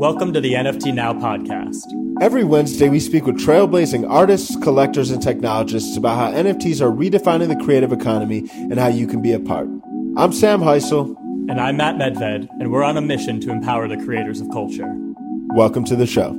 Welcome to the NFT Now podcast. Every Wednesday, we speak with trailblazing artists, collectors, and technologists about how NFTs are redefining the creative economy and how you can be a part. I'm Sam Heisel. And I'm Matt Medved, and we're on a mission to empower the creators of culture. Welcome to the show.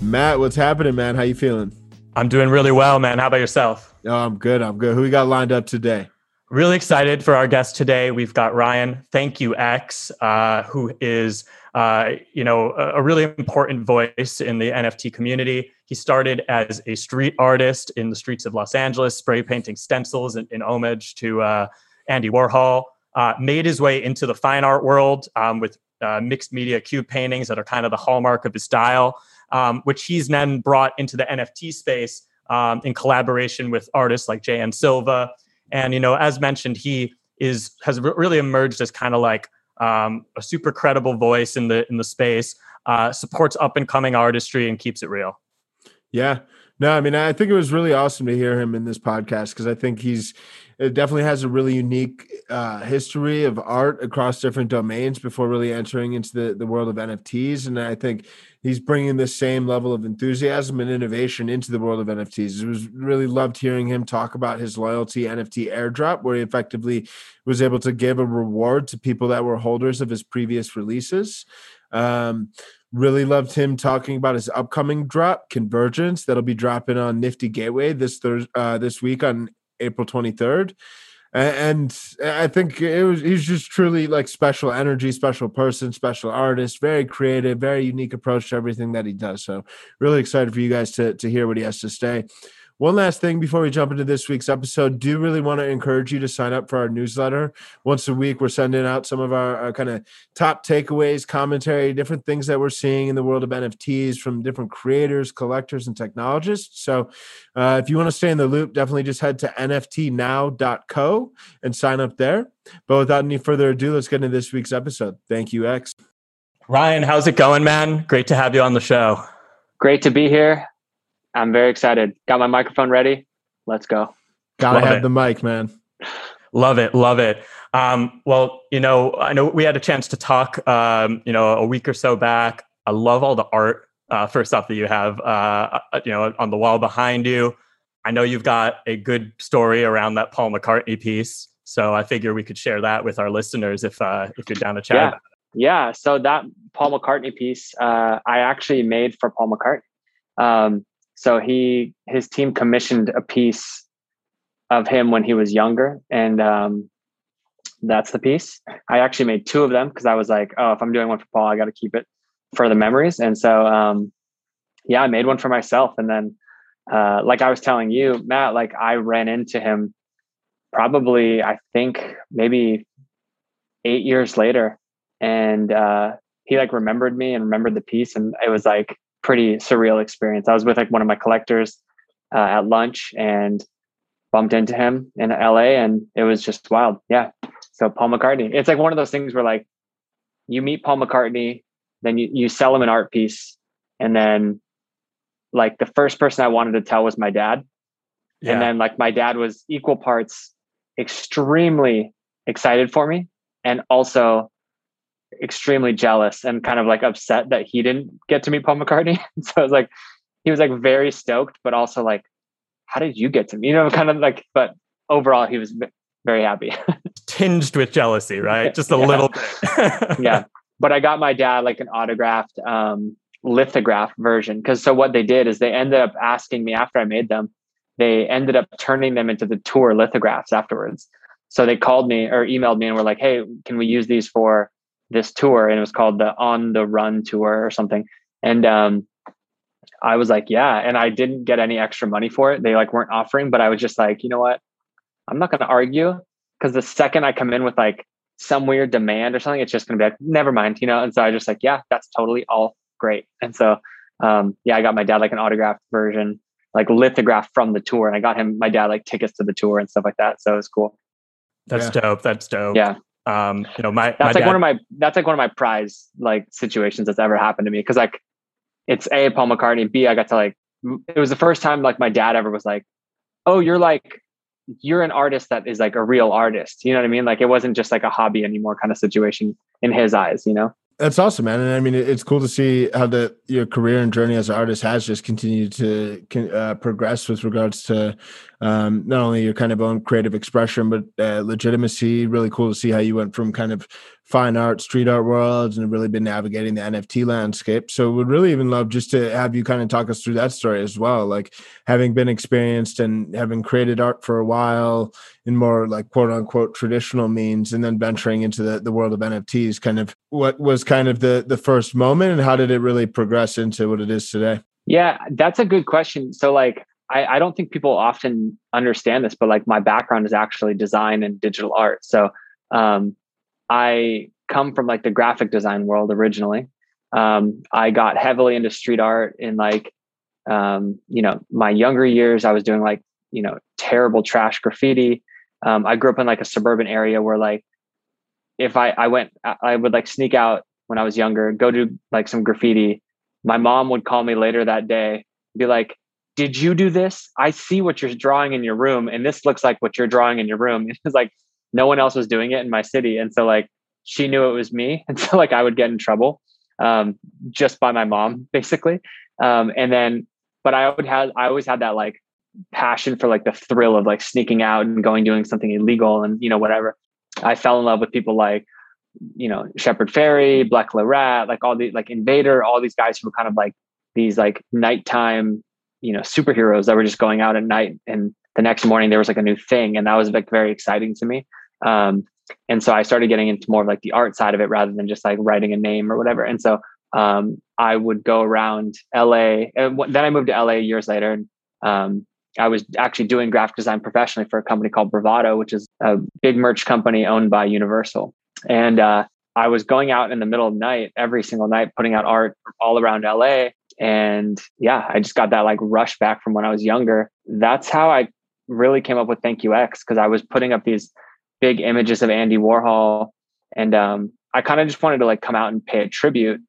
Matt, what's happening, man? How you feeling? I'm doing really well, man. How about yourself? Oh, I'm good. I'm good. Who we got lined up today? Really excited for our guest today. We've got Ryan Thank You X, uh, who is uh, you know a, a, really important voice in the NFT community. He started as a street artist in the streets of Los Angeles, spray painting stencils in, in homage to uh, Andy Warhol. Uh, made his way into the fine art world um, with uh, mixed media cube paintings that are kind of the hallmark of his style, um, which he's then brought into the NFT space um, in collaboration with artists like JN Silva and you know, as mentioned, he is has really emerged as kind of like um, a super credible voice in the in the space. Uh, supports up and coming artistry and keeps it real. Yeah, no, I mean, I think it was really awesome to hear him in this podcast because I think he's it definitely has a really unique uh, history of art across different domains before really entering into the, the world of NFTs. And I think he's bringing the same level of enthusiasm and innovation into the world of NFTs. It was really loved hearing him talk about his loyalty NFT airdrop, where he effectively was able to give a reward to people that were holders of his previous releases. Um, really loved him talking about his upcoming drop, Convergence, that'll be dropping on Nifty Gateway this Thursday, uh, this week on April 23rd. And I think it was he's just truly like special energy, special person, special artist, very creative, very unique approach to everything that he does. So really excited for you guys to to hear what he has to say. One last thing before we jump into this week's episode, do really want to encourage you to sign up for our newsletter. Once a week, we're sending out some of our, our kind of top takeaways, commentary, different things that we're seeing in the world of NFTs from different creators, collectors, and technologists. So uh, if you want to stay in the loop, definitely just head to nftnow.co and sign up there. But without any further ado, let's get into this week's episode. Thank you, X. Ryan, how's it going, man? Great to have you on the show. Great to be here. I'm very excited. Got my microphone ready. Let's go. Gotta love have it. the mic, man. Love it, love it. Um, well, you know, I know we had a chance to talk, um, you know, a week or so back. I love all the art, uh, first off, that you have, uh, uh, you know, on the wall behind you. I know you've got a good story around that Paul McCartney piece, so I figure we could share that with our listeners if uh, if you're down to chat. Yeah, yeah. So that Paul McCartney piece, uh, I actually made for Paul McCartney. Um, so he his team commissioned a piece of him when he was younger, and um, that's the piece. I actually made two of them because I was like, oh, if I'm doing one for Paul, I got to keep it for the memories. And so, um, yeah, I made one for myself, and then, uh, like I was telling you, Matt, like I ran into him probably, I think maybe eight years later, and uh, he like remembered me and remembered the piece, and it was like pretty surreal experience. I was with like one of my collectors uh, at lunch and bumped into him in LA and it was just wild. Yeah. So Paul McCartney, it's like one of those things where like you meet Paul McCartney, then you, you sell him an art piece. And then like the first person I wanted to tell was my dad. Yeah. And then like my dad was equal parts extremely excited for me and also extremely jealous and kind of like upset that he didn't get to meet Paul McCartney. so I was like, he was like very stoked, but also like, how did you get to me? You know, kind of like, but overall, he was very happy. Tinged with jealousy, right? Just a yeah. little bit. yeah. But I got my dad like an autographed um, lithograph version. Cause so what they did is they ended up asking me after I made them, they ended up turning them into the tour lithographs afterwards. So they called me or emailed me and were like, hey, can we use these for this tour and it was called the on the run tour or something. And um i was like yeah and i didn't get any extra money for it. They like weren't offering but i was just like you know what? I'm not going to argue because the second i come in with like some weird demand or something it's just going to be like never mind you know? And so i just like yeah that's totally all great. And so um yeah i got my dad like an autographed version like lithograph from the tour and i got him my dad like tickets to the tour and stuff like that so it was cool. That's yeah. dope that's dope. Yeah um, you know, my that's my like dad, one of my that's like one of my prize like situations that's ever happened to me because like it's a Paul McCartney, B I got to like it was the first time like my dad ever was like, oh, you're like you're an artist that is like a real artist. You know what I mean? Like it wasn't just like a hobby anymore kind of situation in his eyes, you know? That's awesome, man. And I mean, it's cool to see how the your career and journey as an artist has just continued to uh, progress with regards to um, not only your kind of own creative expression, but uh, legitimacy. Really cool to see how you went from kind of fine art, street art worlds, and really been navigating the NFT landscape. So, would really even love just to have you kind of talk us through that story as well. Like having been experienced and having created art for a while in more like quote unquote traditional means, and then venturing into the, the world of NFTs. Kind of what was kind of the the first moment, and how did it really progress into what it is today? Yeah, that's a good question. So, like, I, I don't think people often understand this, but like my background is actually design and digital art. So, um, I come from like the graphic design world originally. Um, I got heavily into street art in like, um, you know, my younger years. I was doing like, you know, terrible trash graffiti. Um, I grew up in like a suburban area where like, if I I went, I would like sneak out when I was younger, go do like some graffiti. My mom would call me later that day, be like, "Did you do this? I see what you're drawing in your room, and this looks like what you're drawing in your room." It's like no one else was doing it in my city. And so like she knew it was me. And so like I would get in trouble um, just by my mom, basically. Um, and then, but I would have, I always had that like passion for like the thrill of like sneaking out and going doing something illegal and, you know, whatever. I fell in love with people like, you know, Shepard Fairey, Black Rat, like all the like Invader, all these guys who were kind of like these like nighttime, you know, superheroes that were just going out at night and the next morning there was like a new thing and that was like very exciting to me um, and so i started getting into more of like the art side of it rather than just like writing a name or whatever. And so um, i would go around la and then i moved to la years later and um, i was actually doing graphic design professionally for a company called bravado which is a big merch company owned by universal. And uh, i was going out in the middle of the night every single night putting out art all around la and yeah i just got that like rush back from when i was younger. That's how i really came up with Thank You X because I was putting up these big images of Andy Warhol, and um, I kind of just wanted to like come out and pay a tribute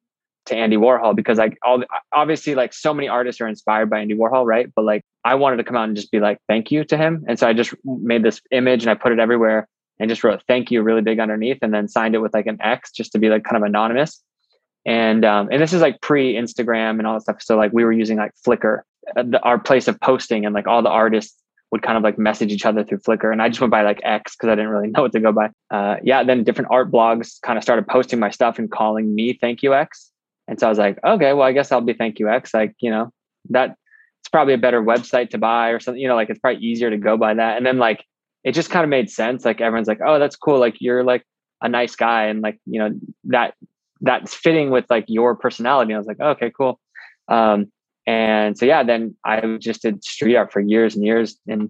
to Andy Warhol because like all obviously like so many artists are inspired by Andy Warhol, right? But like I wanted to come out and just be like thank you to him, and so I just made this image and I put it everywhere and just wrote thank you really big underneath, and then signed it with like an X just to be like kind of anonymous. And um, and this is like pre Instagram and all that stuff. So like we were using like Flickr, uh, the, our place of posting, and like all the artists would kind of like message each other through Flickr. And I just went by like X because I didn't really know what to go by. Uh, yeah, then different art blogs kind of started posting my stuff and calling me Thank You X. And so I was like, okay, well, I guess I'll be Thank You X. Like, you know, that it's probably a better website to buy or something, you know, like it's probably easier to go by that. And then like it just kind of made sense. Like everyone's like, oh, that's cool. Like you're like a nice guy. And like, you know, that that's fitting with like your personality. And I was like, okay, cool. Um, and so yeah, then I just did street art for years and years, and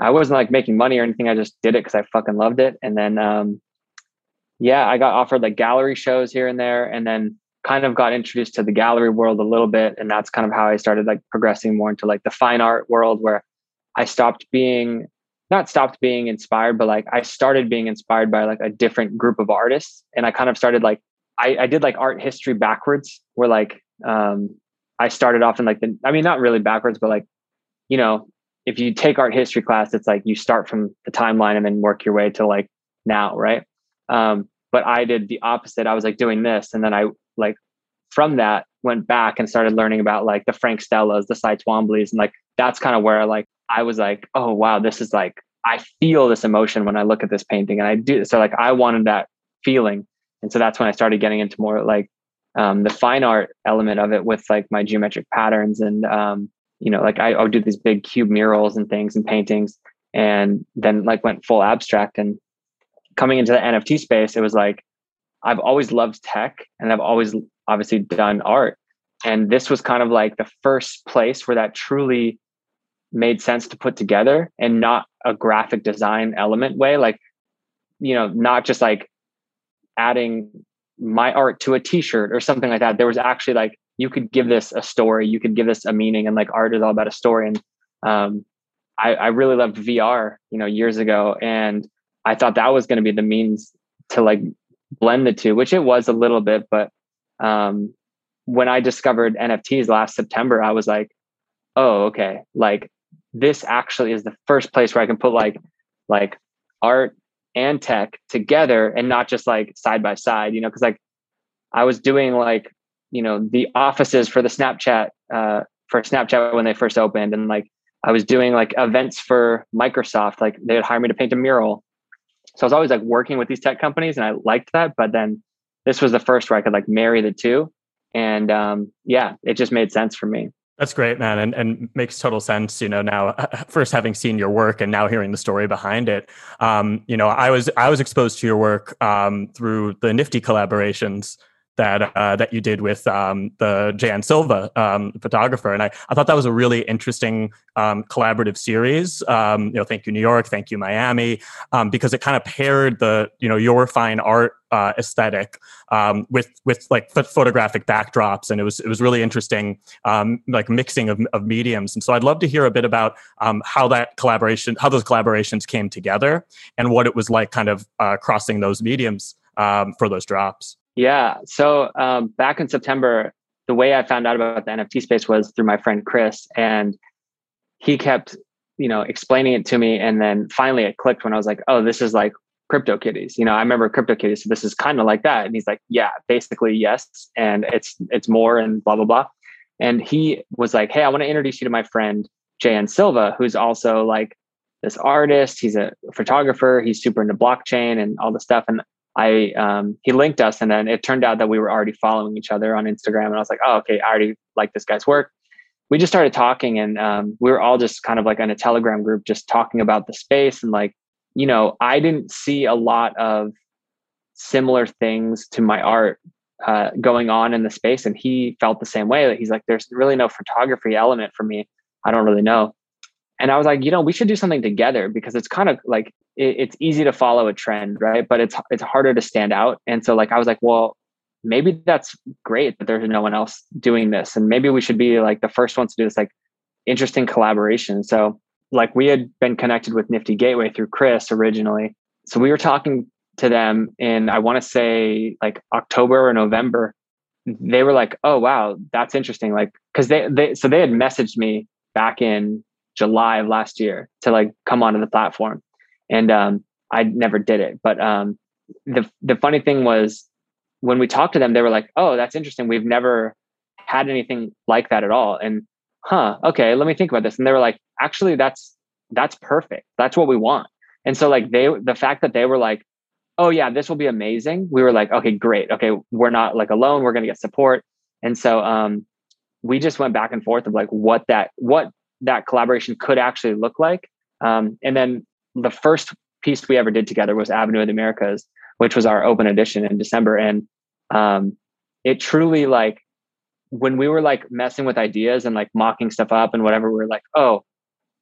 I wasn't like making money or anything. I just did it because I fucking loved it. And then um, yeah, I got offered like gallery shows here and there, and then kind of got introduced to the gallery world a little bit, and that's kind of how I started like progressing more into like the fine art world, where I stopped being not stopped being inspired, but like I started being inspired by like a different group of artists, and I kind of started like I, I did like art history backwards, where like um, I started off in like the, I mean, not really backwards, but like, you know, if you take art history class, it's like you start from the timeline and then work your way to like now, right? Um, but I did the opposite. I was like doing this, and then I like from that went back and started learning about like the Frank Stellas, the Cy Twomblys, and like that's kind of where like I was like, oh wow, this is like I feel this emotion when I look at this painting, and I do so like I wanted that feeling, and so that's when I started getting into more like um, the fine art element of it with like my geometric patterns and um, you know like I, I would do these big cube murals and things and paintings and then like went full abstract. And coming into the nft space it was like i've always loved tech and i've always obviously done art. And this was kind of like the first place where that truly made sense to put together and not a graphic design element way. Like you know not just like adding my art to a t-shirt or something like that. There was actually like you could give this a story you could give this a meaning and like art is all about a story. And um, I, I really loved vr you know years ago and i thought that was going to be the means to like blend the two which it was a little bit but um, when i discovered nfts last september i was like oh okay like this actually is the first place where i can put like like art and tech together and not just like side by side, you know, because like I was doing like, you know, the offices for the Snapchat, uh, for Snapchat when they first opened. And like I was doing like events for Microsoft, like they would hire me to paint a mural. So I was always like working with these tech companies and I liked that. But then this was the first where I could like marry the two. And um, yeah, it just made sense for me. That's great, man, and and makes total sense. You know, now first having seen your work and now hearing the story behind it. Um, you know, I was I was exposed to your work um, through the Nifty collaborations that uh, that you did with um, the JN Silva um, photographer, and I, I thought that was a really interesting um, collaborative series. Um, you know, thank you New York, thank you Miami, um, because it kind of paired the you know your fine art uh, aesthetic um, with with like photographic backdrops, and it was it was really interesting, like mixing of, of mediums. And so I'd love to hear a bit about how that collaboration, how those collaborations came together, and what it was like, kind of uh, crossing those mediums for those drops. Yeah. So um, back in September, the way I found out about the NFT space was through my friend Chris, and he kept, you know, explaining it to me, and then finally it clicked when I was like, "Oh, this is like Crypto CryptoKitties." You know, I remember CryptoKitties, so this is kind of like that. And he's like, "Yeah, basically yes, and it's it's more and blah blah blah." And he was like, "Hey, I want to introduce you to my friend JN Silva, who's also like this artist. He's a photographer. He's super into blockchain and all the stuff." And I um, he linked us, and then it turned out that we were already following each other on Instagram. And I was like, oh, okay, I already like this guy's work. We just started talking, and um, we were all just kind of like in a Telegram group, just talking about the space. And like, you know, I didn't see a lot of similar things to my art uh, going on in the space, and he felt the same way. That he's like, there's really no photography element for me. I don't really know. And I was like, you know, we should do something together because it's kind of like it, it's easy to follow a trend, right? But it's it's harder to stand out. And so like I was like, well, maybe that's great that there's no one else doing this, and maybe we should be like the first ones to do this like interesting collaboration. So like we had been connected with Nifty Gateway through Chris originally, so we were talking to them in I want to say like October or November. They were like, "Oh wow, that's interesting." Like, because they they so they had messaged me back in July of last year to like come onto the platform, and um, I never did it. But um, the the funny thing was when we talked to them, they were like, "Oh, that's interesting. We've never had anything like that at all." And huh, okay, let me think about this. And they were like, "Actually, that's that's perfect. That's what we want." And so like they the fact that they were like, "Oh yeah, this will be amazing." We were like, "Okay, great. Okay, we're not like alone. We're going to get support." And so um, we just went back and forth of like what that what that collaboration could actually look like. Um, and then the first piece we ever did together was Avenue of the Americas, which was our open edition in December. And um, it truly like when we were like messing with ideas and like mocking stuff up and whatever, we are like, oh,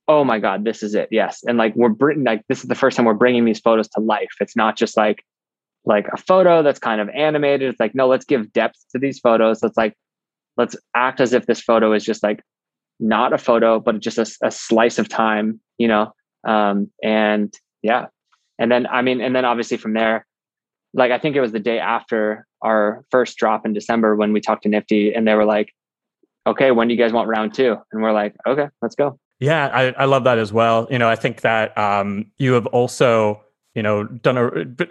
oh my God, this is it. Yes. And like we're bringing like this is the first time we're bringing these photos to life. It's not just like like a photo that's kind of animated. It's like, no, let's give depth to these photos. Let's like, let's act as if this photo is just like not a photo, but just a, a slice of time, you know? Um, and yeah. And then, I mean, and then obviously from there, like, I think it was the day after our first drop in December when we talked to Nifty and they were like, okay, when do you guys want round two? And we're like, okay, let's go. Yeah, I, I love that as well. You know, I think that um, you have also you know done a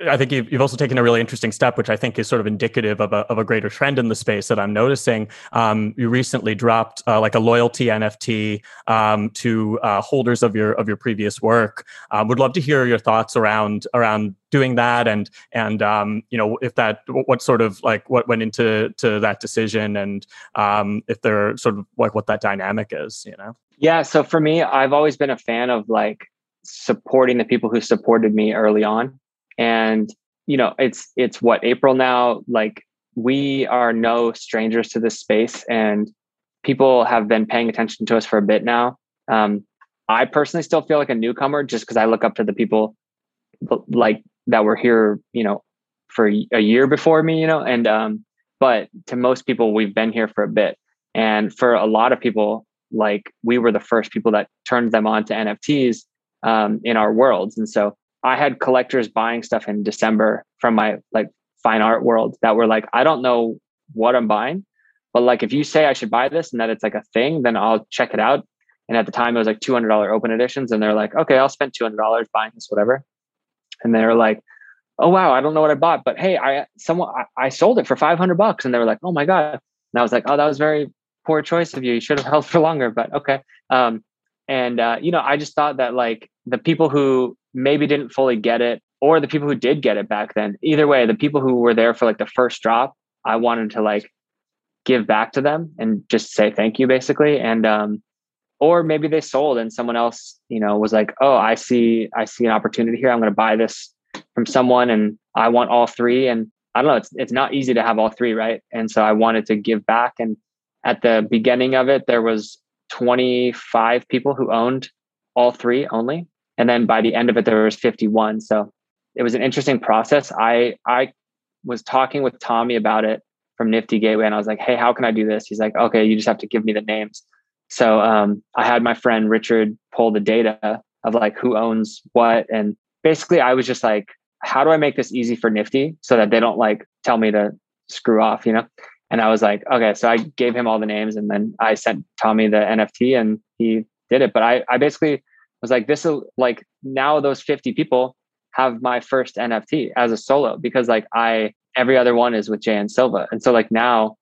i think you've, you've also taken a really interesting step which i think is sort of indicative of a, of a greater trend in the space that i'm noticing. Um, you recently dropped uh, like a loyalty nft um, to uh, holders of your of your previous work. Um, would love to hear your thoughts around around doing that and and um, you know if that what sort of like what went into to that decision and um, if they're sort of like what that dynamic is you know? Yeah so for me i've always been a fan of like supporting the people who supported me early on. And you know it's it's what april now? Like we are no strangers to this space and people have been paying attention to us for a bit now. Um, i personally still feel like a newcomer just because i look up to the people like that were here you know for a year before me you know? And um, but to most people we've been here for a bit. And for a lot of people like we were the first people that turned them on to nfts um, in our worlds. And so I had collectors buying stuff in December from my like fine art world that were like, I don't know what I'm buying, but like if you say I should buy this and that it's like a thing, then I'll check it out. And at the time, it was like $200 open editions. And they're like, okay, I'll spend $200 buying this, whatever. And they're like, oh, wow, I don't know what I bought, but hey, I, someone, I, I sold it for 500 bucks. And they were like, oh my God. And I was like, oh, that was very poor choice of you. You should have held for longer, but okay. Um, and, uh, you know, I just thought that like the people who maybe didn't fully get it or the people who did get it back then, either way, the people who were there for like the first drop, I wanted to like give back to them and just say thank you basically. And, um, or maybe they sold and someone else, you know, was like, oh, I see, I see an opportunity here. I'm going to buy this from someone and I want all three. And I don't know, it's, it's not easy to have all three. Right. And so I wanted to give back. And at the beginning of it, there was 25 people who owned all three only. And then by the end of it, there was 51. So it was an interesting process. I, I was talking with Tommy about it from Nifty Gateway and I was like, Hey, how can I do this? He's like, okay, you just have to give me the names. So um, I had my friend Richard pull the data of like who owns what. And basically I was just like, how do I make this easy for Nifty so that they don't like tell me to screw off, you know? And I was like, okay, so I gave him all the names and then I sent Tommy the NFT and he did it. But I, I basically was like, this is like now those 50 people have my first NFT as a solo because like I, every other one is with JN Silva. And so like now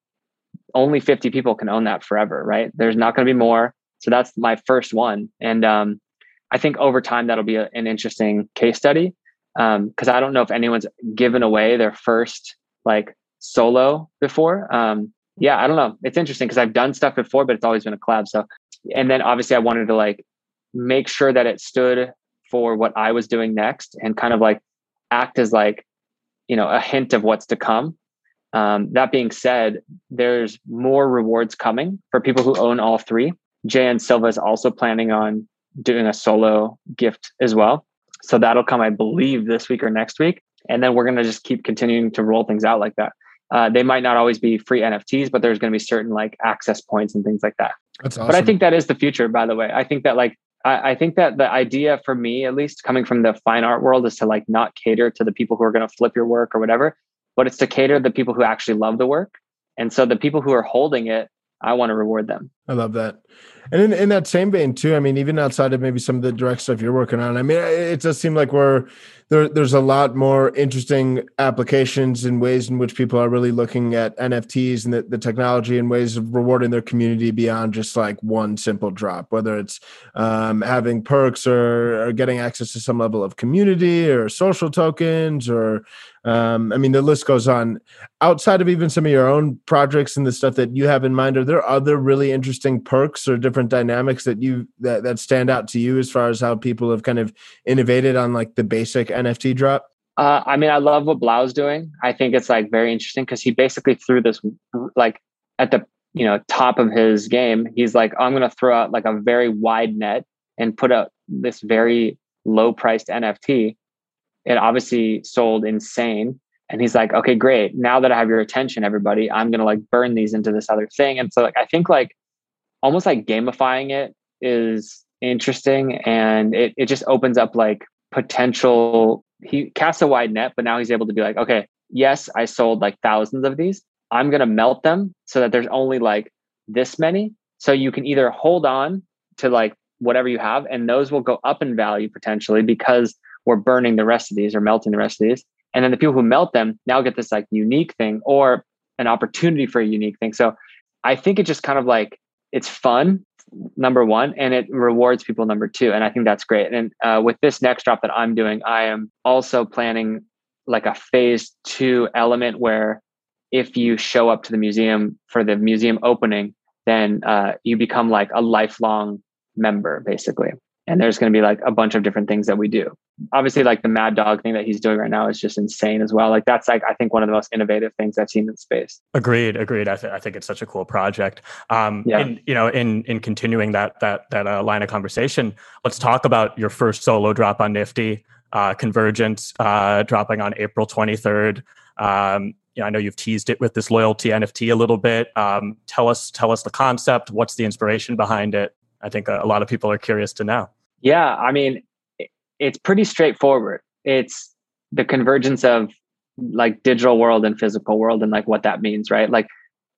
only 50 people can own that forever, right? There's not going to be more. So that's my first one. And um, I think over time that'll be a, an interesting case study because um, I don't know if anyone's given away their first like solo before. Um, yeah, I don't know. It's interesting because I've done stuff before, but it's always been a collab. So, and then obviously I wanted to like make sure that it stood for what I was doing next and kind of like act as like, you know, a hint of what's to come. Um, that being said, there's more rewards coming for people who own all three. JN Silva is also planning on doing a solo gift as well. So that'll come, I believe, this week or next week. And then we're going to just keep continuing to roll things out like that. Uh, they might not always be free NFTs, but there's going to be certain like access points and things like that. That's awesome. But I think that is the future, by the way. I think that like, I, I think that the idea for me, at least coming from the fine art world, is to like not cater to the people who are going to flip your work or whatever, but it's to cater to the people who actually love the work. And so the people who are holding it, I want to reward them. I love that. And in, in that same vein too, I mean, even outside of maybe some of the direct stuff you're working on, I mean, it does seem like we're there. There's a lot more interesting applications and ways in which people are really looking at NFTs and the, the technology and ways of rewarding their community beyond just like one simple drop. Whether it's um, having perks or, or getting access to some level of community or social tokens or um, I mean, the list goes on. Outside of even some of your own projects and the stuff that you have in mind, are there other really interesting perks or different dynamics that you that, that stand out to you as far as how people have kind of innovated on like the basic NFT drop? Uh, I mean, I love what 3LAU's doing. I think it's like very interesting because he basically threw this like at the you know top of his game. He's like, I'm going to throw out like a very wide net and put out this very low priced NFT it obviously sold insane. And he's like, okay, great. Now that I have your attention, everybody, I'm gonna like burn these into this other thing. And so like I think like almost like gamifying it is interesting and it, it just opens up like potential he casts a wide net, but now he's able to be like, okay, yes, I sold like thousands of these. I'm gonna melt them so that there's only like this many. So you can either hold on to like whatever you have, and those will go up in value potentially because we're burning the rest of these or melting the rest of these. And then the people who melt them now get this like unique thing or an opportunity for a unique thing. So I think it just kind of like it's fun, number one, and it rewards people, number two. And I think that's great. And uh, with this next drop that I'm doing, I am also planning like a phase two element where if you show up to the museum for the museum opening, then uh, you become like a lifelong member, basically and there's going to be like a bunch of different things that we do obviously like the mad dog thing that he's doing right now is just insane as well like that's like i think one of the most innovative things i've seen in space agreed agreed i, th- I think it's such a cool project um yeah. In, you know in in continuing that that that uh, line of conversation let's talk about your first solo drop on nifty uh convergence uh dropping on april 23rd um you know, I know you've teased it with this loyalty NFT a little bit. Um, tell us, tell us the concept. What's the inspiration behind it? I think a, a lot of people are curious to know. Yeah, I mean, it's pretty straightforward. It's the convergence of like digital world and physical world and like what that means, right? Like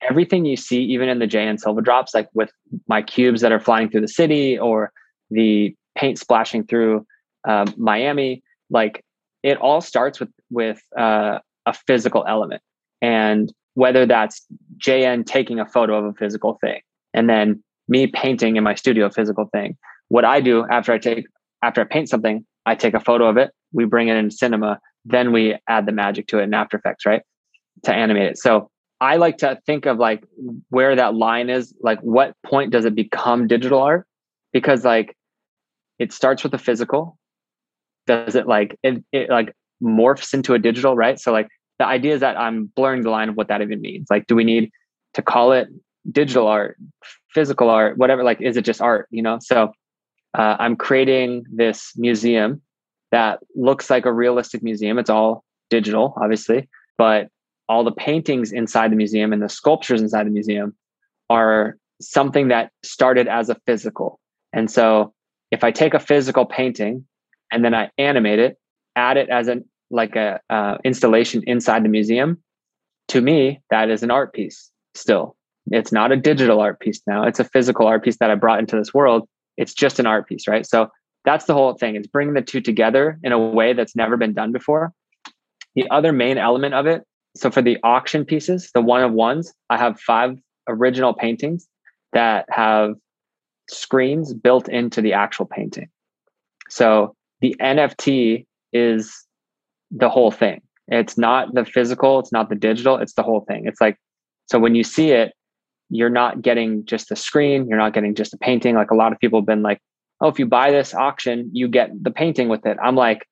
everything you see, even in the JN Silva drops, like with my cubes that are flying through the city or the paint splashing through um, Miami, like it all starts with with uh, a physical element, and whether that's JN taking a photo of a physical thing, and then me painting in my studio a physical thing. What I do after I take after I paint something, I take a photo of it. We bring it in cinema, then we add the magic to it in After Effects, right, to animate it. So I like to think of like where that line is, like what point does it become digital art? Because like it starts with the physical. Does it like it, it like morphs into a digital, right? So like the idea is that I'm blurring the line of what that even means. Like, do we need to call it digital art, physical art, whatever? Like, is it just art? You know? So uh, I'm creating this museum that looks like a realistic museum. It's all digital, obviously, but all the paintings inside the museum and the sculptures inside the museum are something that started as a physical. And so if I take a physical painting and then I animate it, add it as an like a uh, installation inside the museum, to me that is an art piece. Still, it's not a digital art piece now. It's a physical art piece that I brought into this world. It's just an art piece, right? So that's the whole thing. It's bringing the two together in a way that's never been done before. The other main element of it so for the auction pieces, the one of ones, I have five original paintings that have screens built into the actual painting. So the NFT is the whole thing. It's not the physical, it's not the digital, it's the whole thing. It's like, so when you see it, you're not getting just the screen, you're not getting just a painting. Like a lot of people have been like, oh, if you buy this auction, you get the painting with it. I'm like,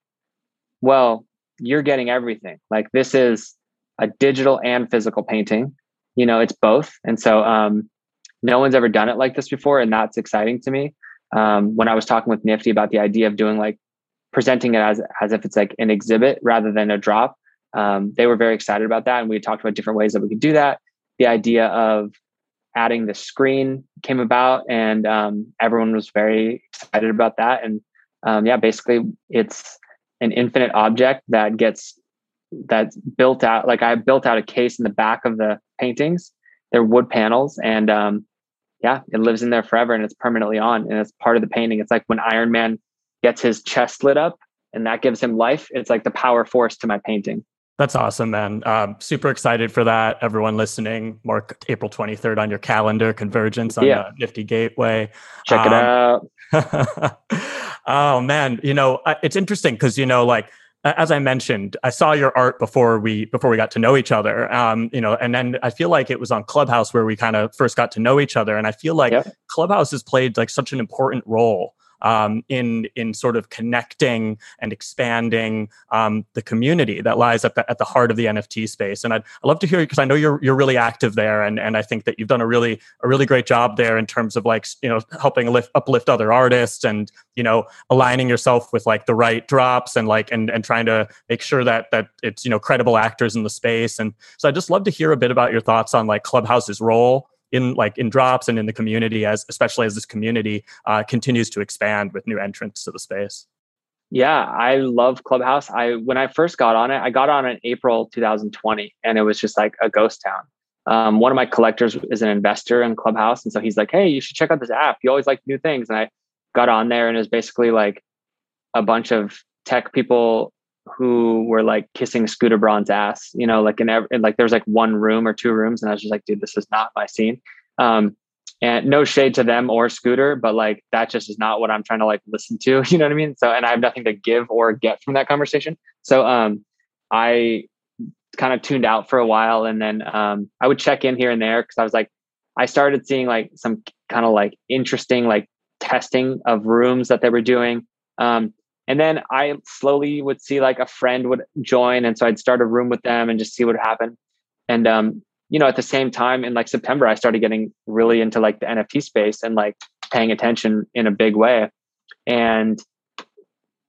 well, you're getting everything. Like this is a digital and physical painting. You know, it's both. And so um, no one's ever done it like this before. And that's exciting to me. Um, when I was talking with Nifty about the idea of doing like presenting it as, as if it's like an exhibit rather than a drop, um, they were very excited about that. And we talked about different ways that we could do that. The idea of adding the screen came about and um, everyone was very excited about that. And um, yeah, basically it's an infinite object that gets that's built out like I built out a case in the back of the paintings. They're wood panels and um yeah, it lives in there forever and it's permanently on and it's part of the painting. It's like when Iron Man gets his chest lit up and that gives him life. It's like the power force to my painting. That's awesome, man. Um, super excited for that. Everyone listening, mark April 23rd on your calendar, Convergence on yeah. the Nifty Gateway. Check um, it out. oh, man. You know, it's interesting because, you know, like as I mentioned, I saw your art before we before we got to know each other. Um, you know, and then I feel like it was on Clubhouse where we kind of first got to know each other. And I feel like yep. Clubhouse has played like such an important role um, in in sort of connecting and expanding um, the community that lies at the, at the heart of the NFT space. And I'd, I'd love to hear because I know you're you're really active there, and and I think that you've done a really a really great job there in terms of like you know helping lift uplift other artists and you know aligning yourself with like the right drops and like and and trying to make sure that that it's you know credible actors in the space. And so I'd just love to hear a bit about your thoughts on like Clubhouse's role in like in drops and in the community as especially as this community uh, continues to expand with new entrants to the space. Yeah i love clubhouse. I when i first got on it i got on in april 2020 and it was just like a ghost town. Um, one of my collectors is an investor in clubhouse and so he's like hey you should check out this app. You always like new things. And i got on there and it was basically like a bunch of tech people who were like kissing Scooter Braun's ass, you know, like in, every, like there was like one room or two rooms, and I was just like, dude, this is not my scene. Um, and no shade to them or Scooter, but like that just is not what I'm trying to like listen to. You know what I mean? So, and I have nothing to give or get from that conversation. So, um, I kind of tuned out for a while, and then um, I would check in here and there because I was like, I started seeing like some kind of like interesting like testing of rooms that they were doing. Um, and then I slowly would see like a friend would join. And so I'd start a room with them and just see what would happen. And, um, you know, at the same time in like September, I started getting really into like the NFT space and like paying attention in a big way. And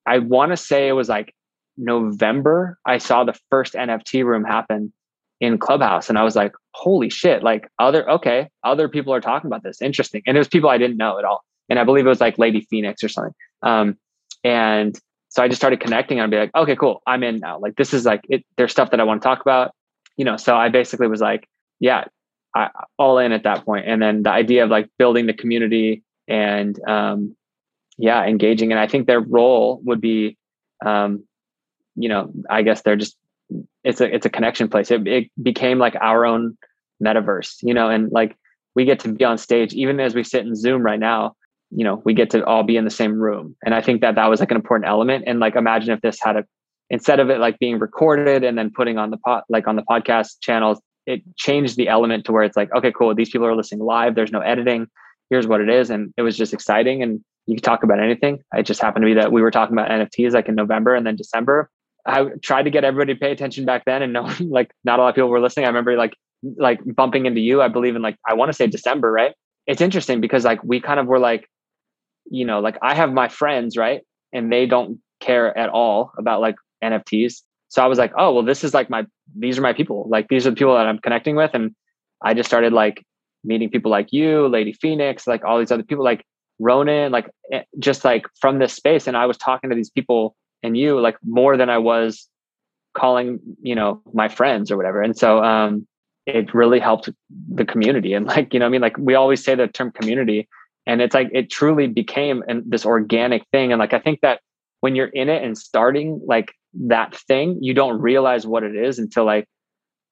I want to say it was like November, I saw the first NFT room happen in Clubhouse. And I was like, holy shit, like other, okay, other people are talking about this. Interesting. And it was people I didn't know at all. And I believe it was like Lady Phoenix or something. Um, and so I just started connecting I'd be like, okay, cool. I'm in now. Like this is like it, there's stuff that I want to talk about. You know, so I basically was like, yeah, I, all in at that point. And then the idea of like building the community and um, yeah, engaging. And I think their role would be, um, you know, I guess they're just it's a it's a connection place. It, it became like our own metaverse, you know, and like we get to be on stage even as we sit in Zoom right now. You know, we get to all be in the same room, and I think that that was like an important element. And like, imagine if this had a instead of it like being recorded and then putting on the pot like on the podcast channels, it changed the element to where it's like, okay, cool, these people are listening live. There's no editing. Here's what it is, and it was just exciting. And you could talk about anything. It just happened to be that we were talking about NFTs like in November and then December, I tried to get everybody to pay attention back then, and no, like not a lot of people were listening. I remember like like bumping into you. I believe in like I want to say December, right? It's interesting because like we kind of were like, you know, like I have my friends, right, and they don't care at all about like NFTs. So I was like, oh well, this is like my these are my people. Like these are the people that I'm connecting with, and I just started like meeting people like you, Lady Phoenix, like all these other people, like Ronan, like eh, just like from this space. And I was talking to these people and you like more than I was calling, you know, my friends or whatever. And so um it really helped the community. And like, you know, I mean, like we always say the term community and it's like it truly became an, this organic thing. And like I think that when you're in it and starting like that thing, you don't realize what it is until like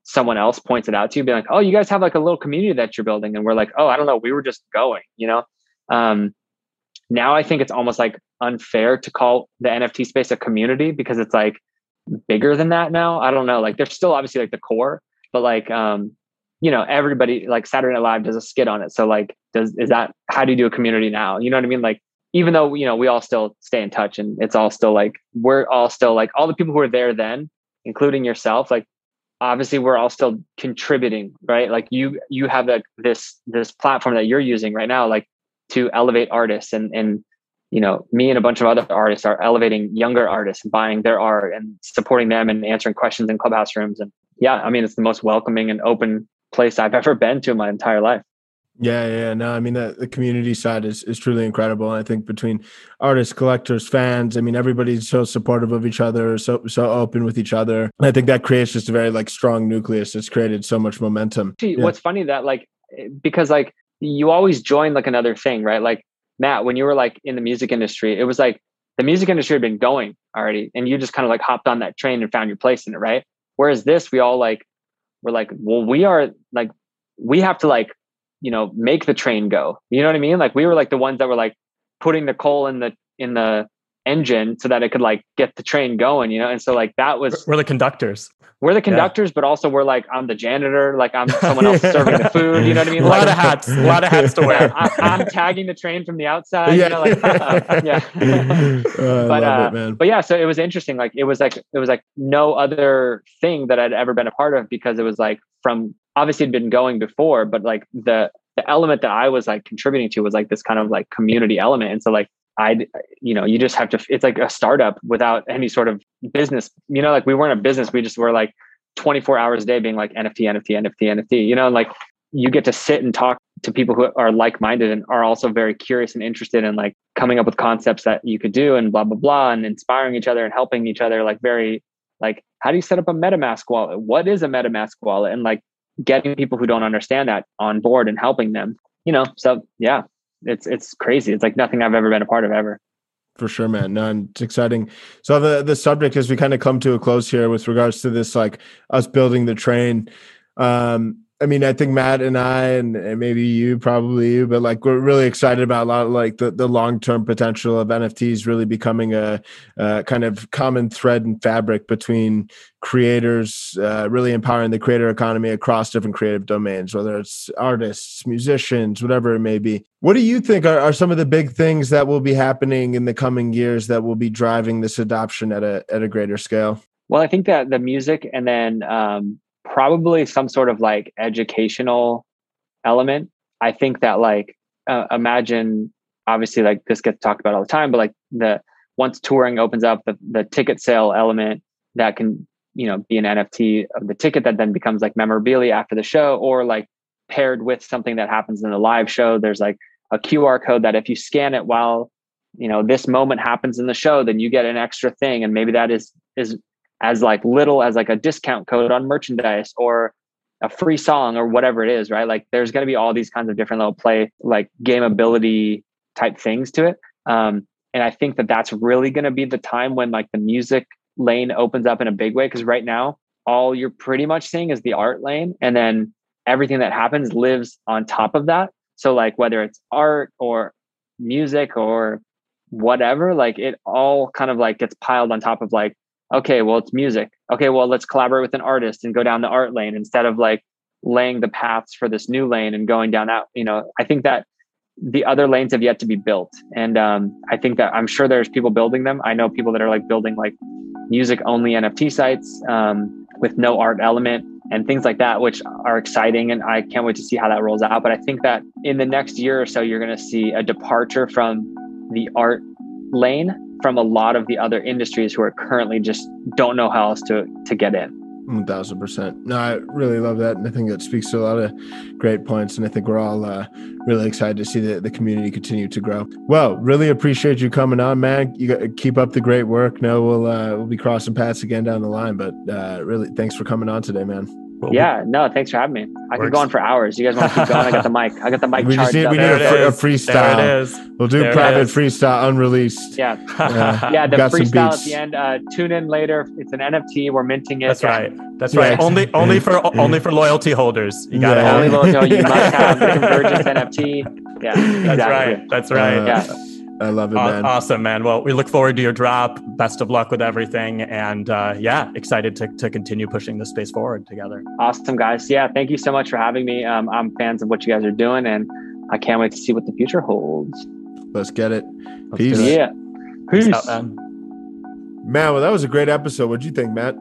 someone else points it out to you, be like, "Oh, you guys have like a little community that you're building," and we're like, "Oh, I don't know, we were just going," you know. Um, now I think it's almost like unfair to call the NFT space a community because it's like bigger than that now. I don't know. Like there's still obviously like the core, but like um, you know, everybody like Saturday Night Live does a skit on it. So like does is that how do you do a community now? You know what I mean? Like even though, you know, we all still stay in touch and it's all still like we're all still like all the people who were there then, including yourself, like obviously we're all still contributing, right? Like you you have like this this platform that you're using right now, like to elevate artists and and you know me and a bunch of other artists are elevating younger artists and buying their art and supporting them and answering questions in clubhouse rooms and yeah i mean it's the most welcoming and open place i've ever been to in my entire life yeah, yeah, no, I mean the, the community side is is truly incredible. I think between artists, collectors, fans, I mean everybody's so supportive of each other, so so open with each other. And I think that creates just a very like strong nucleus. It's created so much momentum. yeah. What's funny that like eh, because like you always join like another thing, right? Like Matt, when you were like in the music industry, it was like the music industry had been going already, and you just kind of like hopped on that train and found your place in it, right? Whereas this, we all like we're like, well, we are like we have to like you know make the train go. You know what I mean? Like we were like the ones that were like putting the coal in the in the engine so that it could like get the train going, you know? And so like that was we're the conductors. We're the conductors, yeah. but also we're like I'm the janitor, like I'm someone else serving the food. You know what I mean? A lot like, of hats, a lot of hats to wear. I, am tagging the train from the outside. Yeah, you know, like, yeah. Oh, but uh, it, but yeah, so it was interesting. Like it was like it was like no other thing that I'd ever been a part of because it was like from obviously had been going before, but like the the element that I was like contributing to was like this kind of like community element. And so like I, you know, you just have to, it's like a startup without any sort of business, you know, like we weren't a business. We just were like 24 hours a day being like NFT, NFT, NFT, NFT, you know, like you get to sit and talk to people who are like-minded and are also very curious and interested in like coming up with concepts that you could do and blah, blah, blah, and inspiring each other and helping each other, like very like, how do you set up a MetaMask wallet? What is a MetaMask wallet? And like getting people who don't understand that on board and helping them, you know, so yeah, it's it's crazy. It's like nothing I've ever been a part of ever. For sure, man. No, it's exciting. So the the subject as we kind of come to a close here with regards to this, like us building the train. Um, I mean, I think Matt and I, and, and, maybe you, probably you, but like we're really excited about a lot of like the, the long term potential of NFTs really becoming a, a, kind of common thread and fabric between creators, uh, really empowering the creator economy across different creative domains, whether it's artists, musicians, whatever it may be. What do you think are, are some of the big things that will be happening in the coming years that will be driving this adoption at a at a greater scale? Well, I think that the music and then um, probably some sort of like educational element. I think that like uh, imagine obviously like this gets talked about all the time, but like the once touring opens up, the the ticket sale element that can you know be an NFT of the ticket that then becomes like memorabilia after the show, or like paired with something that happens in the live show. There's like a QR code that if you scan it while you know this moment happens in the show, then you get an extra thing, and maybe that is is as like little as like a discount code on merchandise or a free song or whatever it is, right? Like there's going to be all these kinds of different little play, like gameability type things to it. Um, and I think that that's really going to be the time when like the music lane opens up in a big way. Because right now, all you're pretty much seeing is the art lane, and then everything that happens lives on top of that. So like whether it's art or music or whatever, like it all kind of like gets piled on top of like okay, well, it's music. Okay, well, let's collaborate with an artist and go down the art lane instead of like laying the paths for this new lane and going down that. You know, I think that the other lanes have yet to be built. And um, I think that I'm sure there's people building them. I know people that are like building like music only NFT sites um, with no art element and things like that, which are exciting. And I can't wait to see how that rolls out. But I think that in the next year or so, you're going to see a departure from the art lane from a lot of the other industries who are currently just don't know how else to to get in. One thousand percent. No, I really love that, and I think that speaks to a lot of great points. And I think we're all uh, really excited to see the, the community continue to grow. Well, really appreciate you coming on, man. You got, keep up the great work. No, we'll uh, we'll be crossing paths again down the line, but uh, really, thanks for coming on today, man. Well, yeah, no, thanks for having me. I works. could go on for hours. You guys want to keep going? I got the mic. I got the mic. we just need, we need a, a, freestyle. There it is. We'll do there private freestyle, unreleased. Yeah, uh, yeah. The freestyle at the end. Uh, tune in later. It's an NFT. We're minting it. That's right. That's yeah. right. Only, only for only for loyalty holders. You got yeah. only loyalty. You must have the Convergence NFT. Yeah, exactly. that's right. That's right. Uh, yeah. I love it, man. Awesome, man. Well, we look forward to your drop. Best of luck with everything. And uh, yeah, excited to, to continue pushing this space forward together. Awesome, guys. Yeah, thank you so much for having me. Um, I'm fans of what you guys are doing, and I can't wait to see what the future holds. Let's get it. Let's Peace. It. Yeah. Peace. Out, man. man, well, that was a great episode. What'd you think, Matt?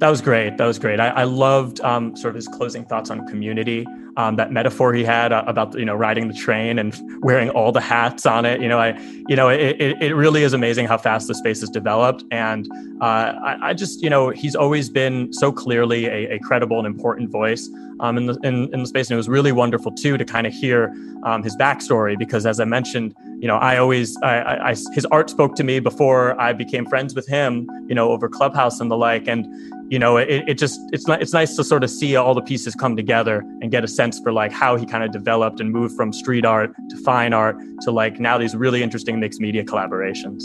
That was great. That was great. I, I loved um, sort of his closing thoughts on community um, that metaphor he had uh, about you know riding the train and wearing all the hats on it. You know, I you know it, it, really is amazing how fast the space has developed, and uh, I, I, just you know he's always been so clearly a, a credible and important voice um, in the in, in the space, and it was really wonderful too to kind of hear um, his backstory because as I mentioned, you know, I always I, I, his art spoke to me before I became friends with him, you know, over Clubhouse and the like, and you know, it, it just it's it's nice to sort of see all the pieces come together and get a sense for like how he kind of developed and moved from street art to fine art to like now these really interesting mixed media collaborations.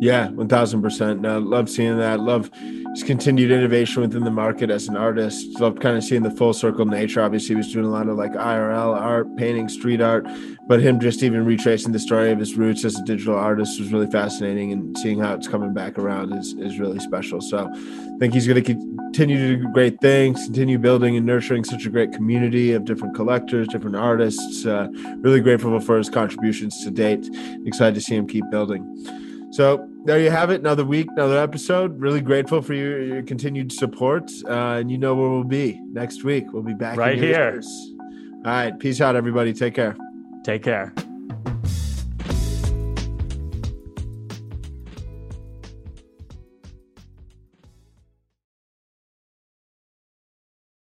Yeah, one thousand percent. Love seeing that. Love his continued innovation within the market as an artist. Loved kind of seeing the full circle nature. Obviously, he was doing a lot of like IRL art, painting, street art, but him just even retracing the story of his roots as a digital artist was really fascinating. And seeing how it's coming back around is is really special. So, I think he's going to continue to do great things, continue building and nurturing such a great community of different collectors, different artists. Uh, really grateful for his contributions to date. Excited to see him keep building. So there you have it. Another week, another episode. Really grateful for your, your continued support. Uh, and you know where we'll be next week. We'll be back right here. All right. Peace out, everybody. Take care. Take care.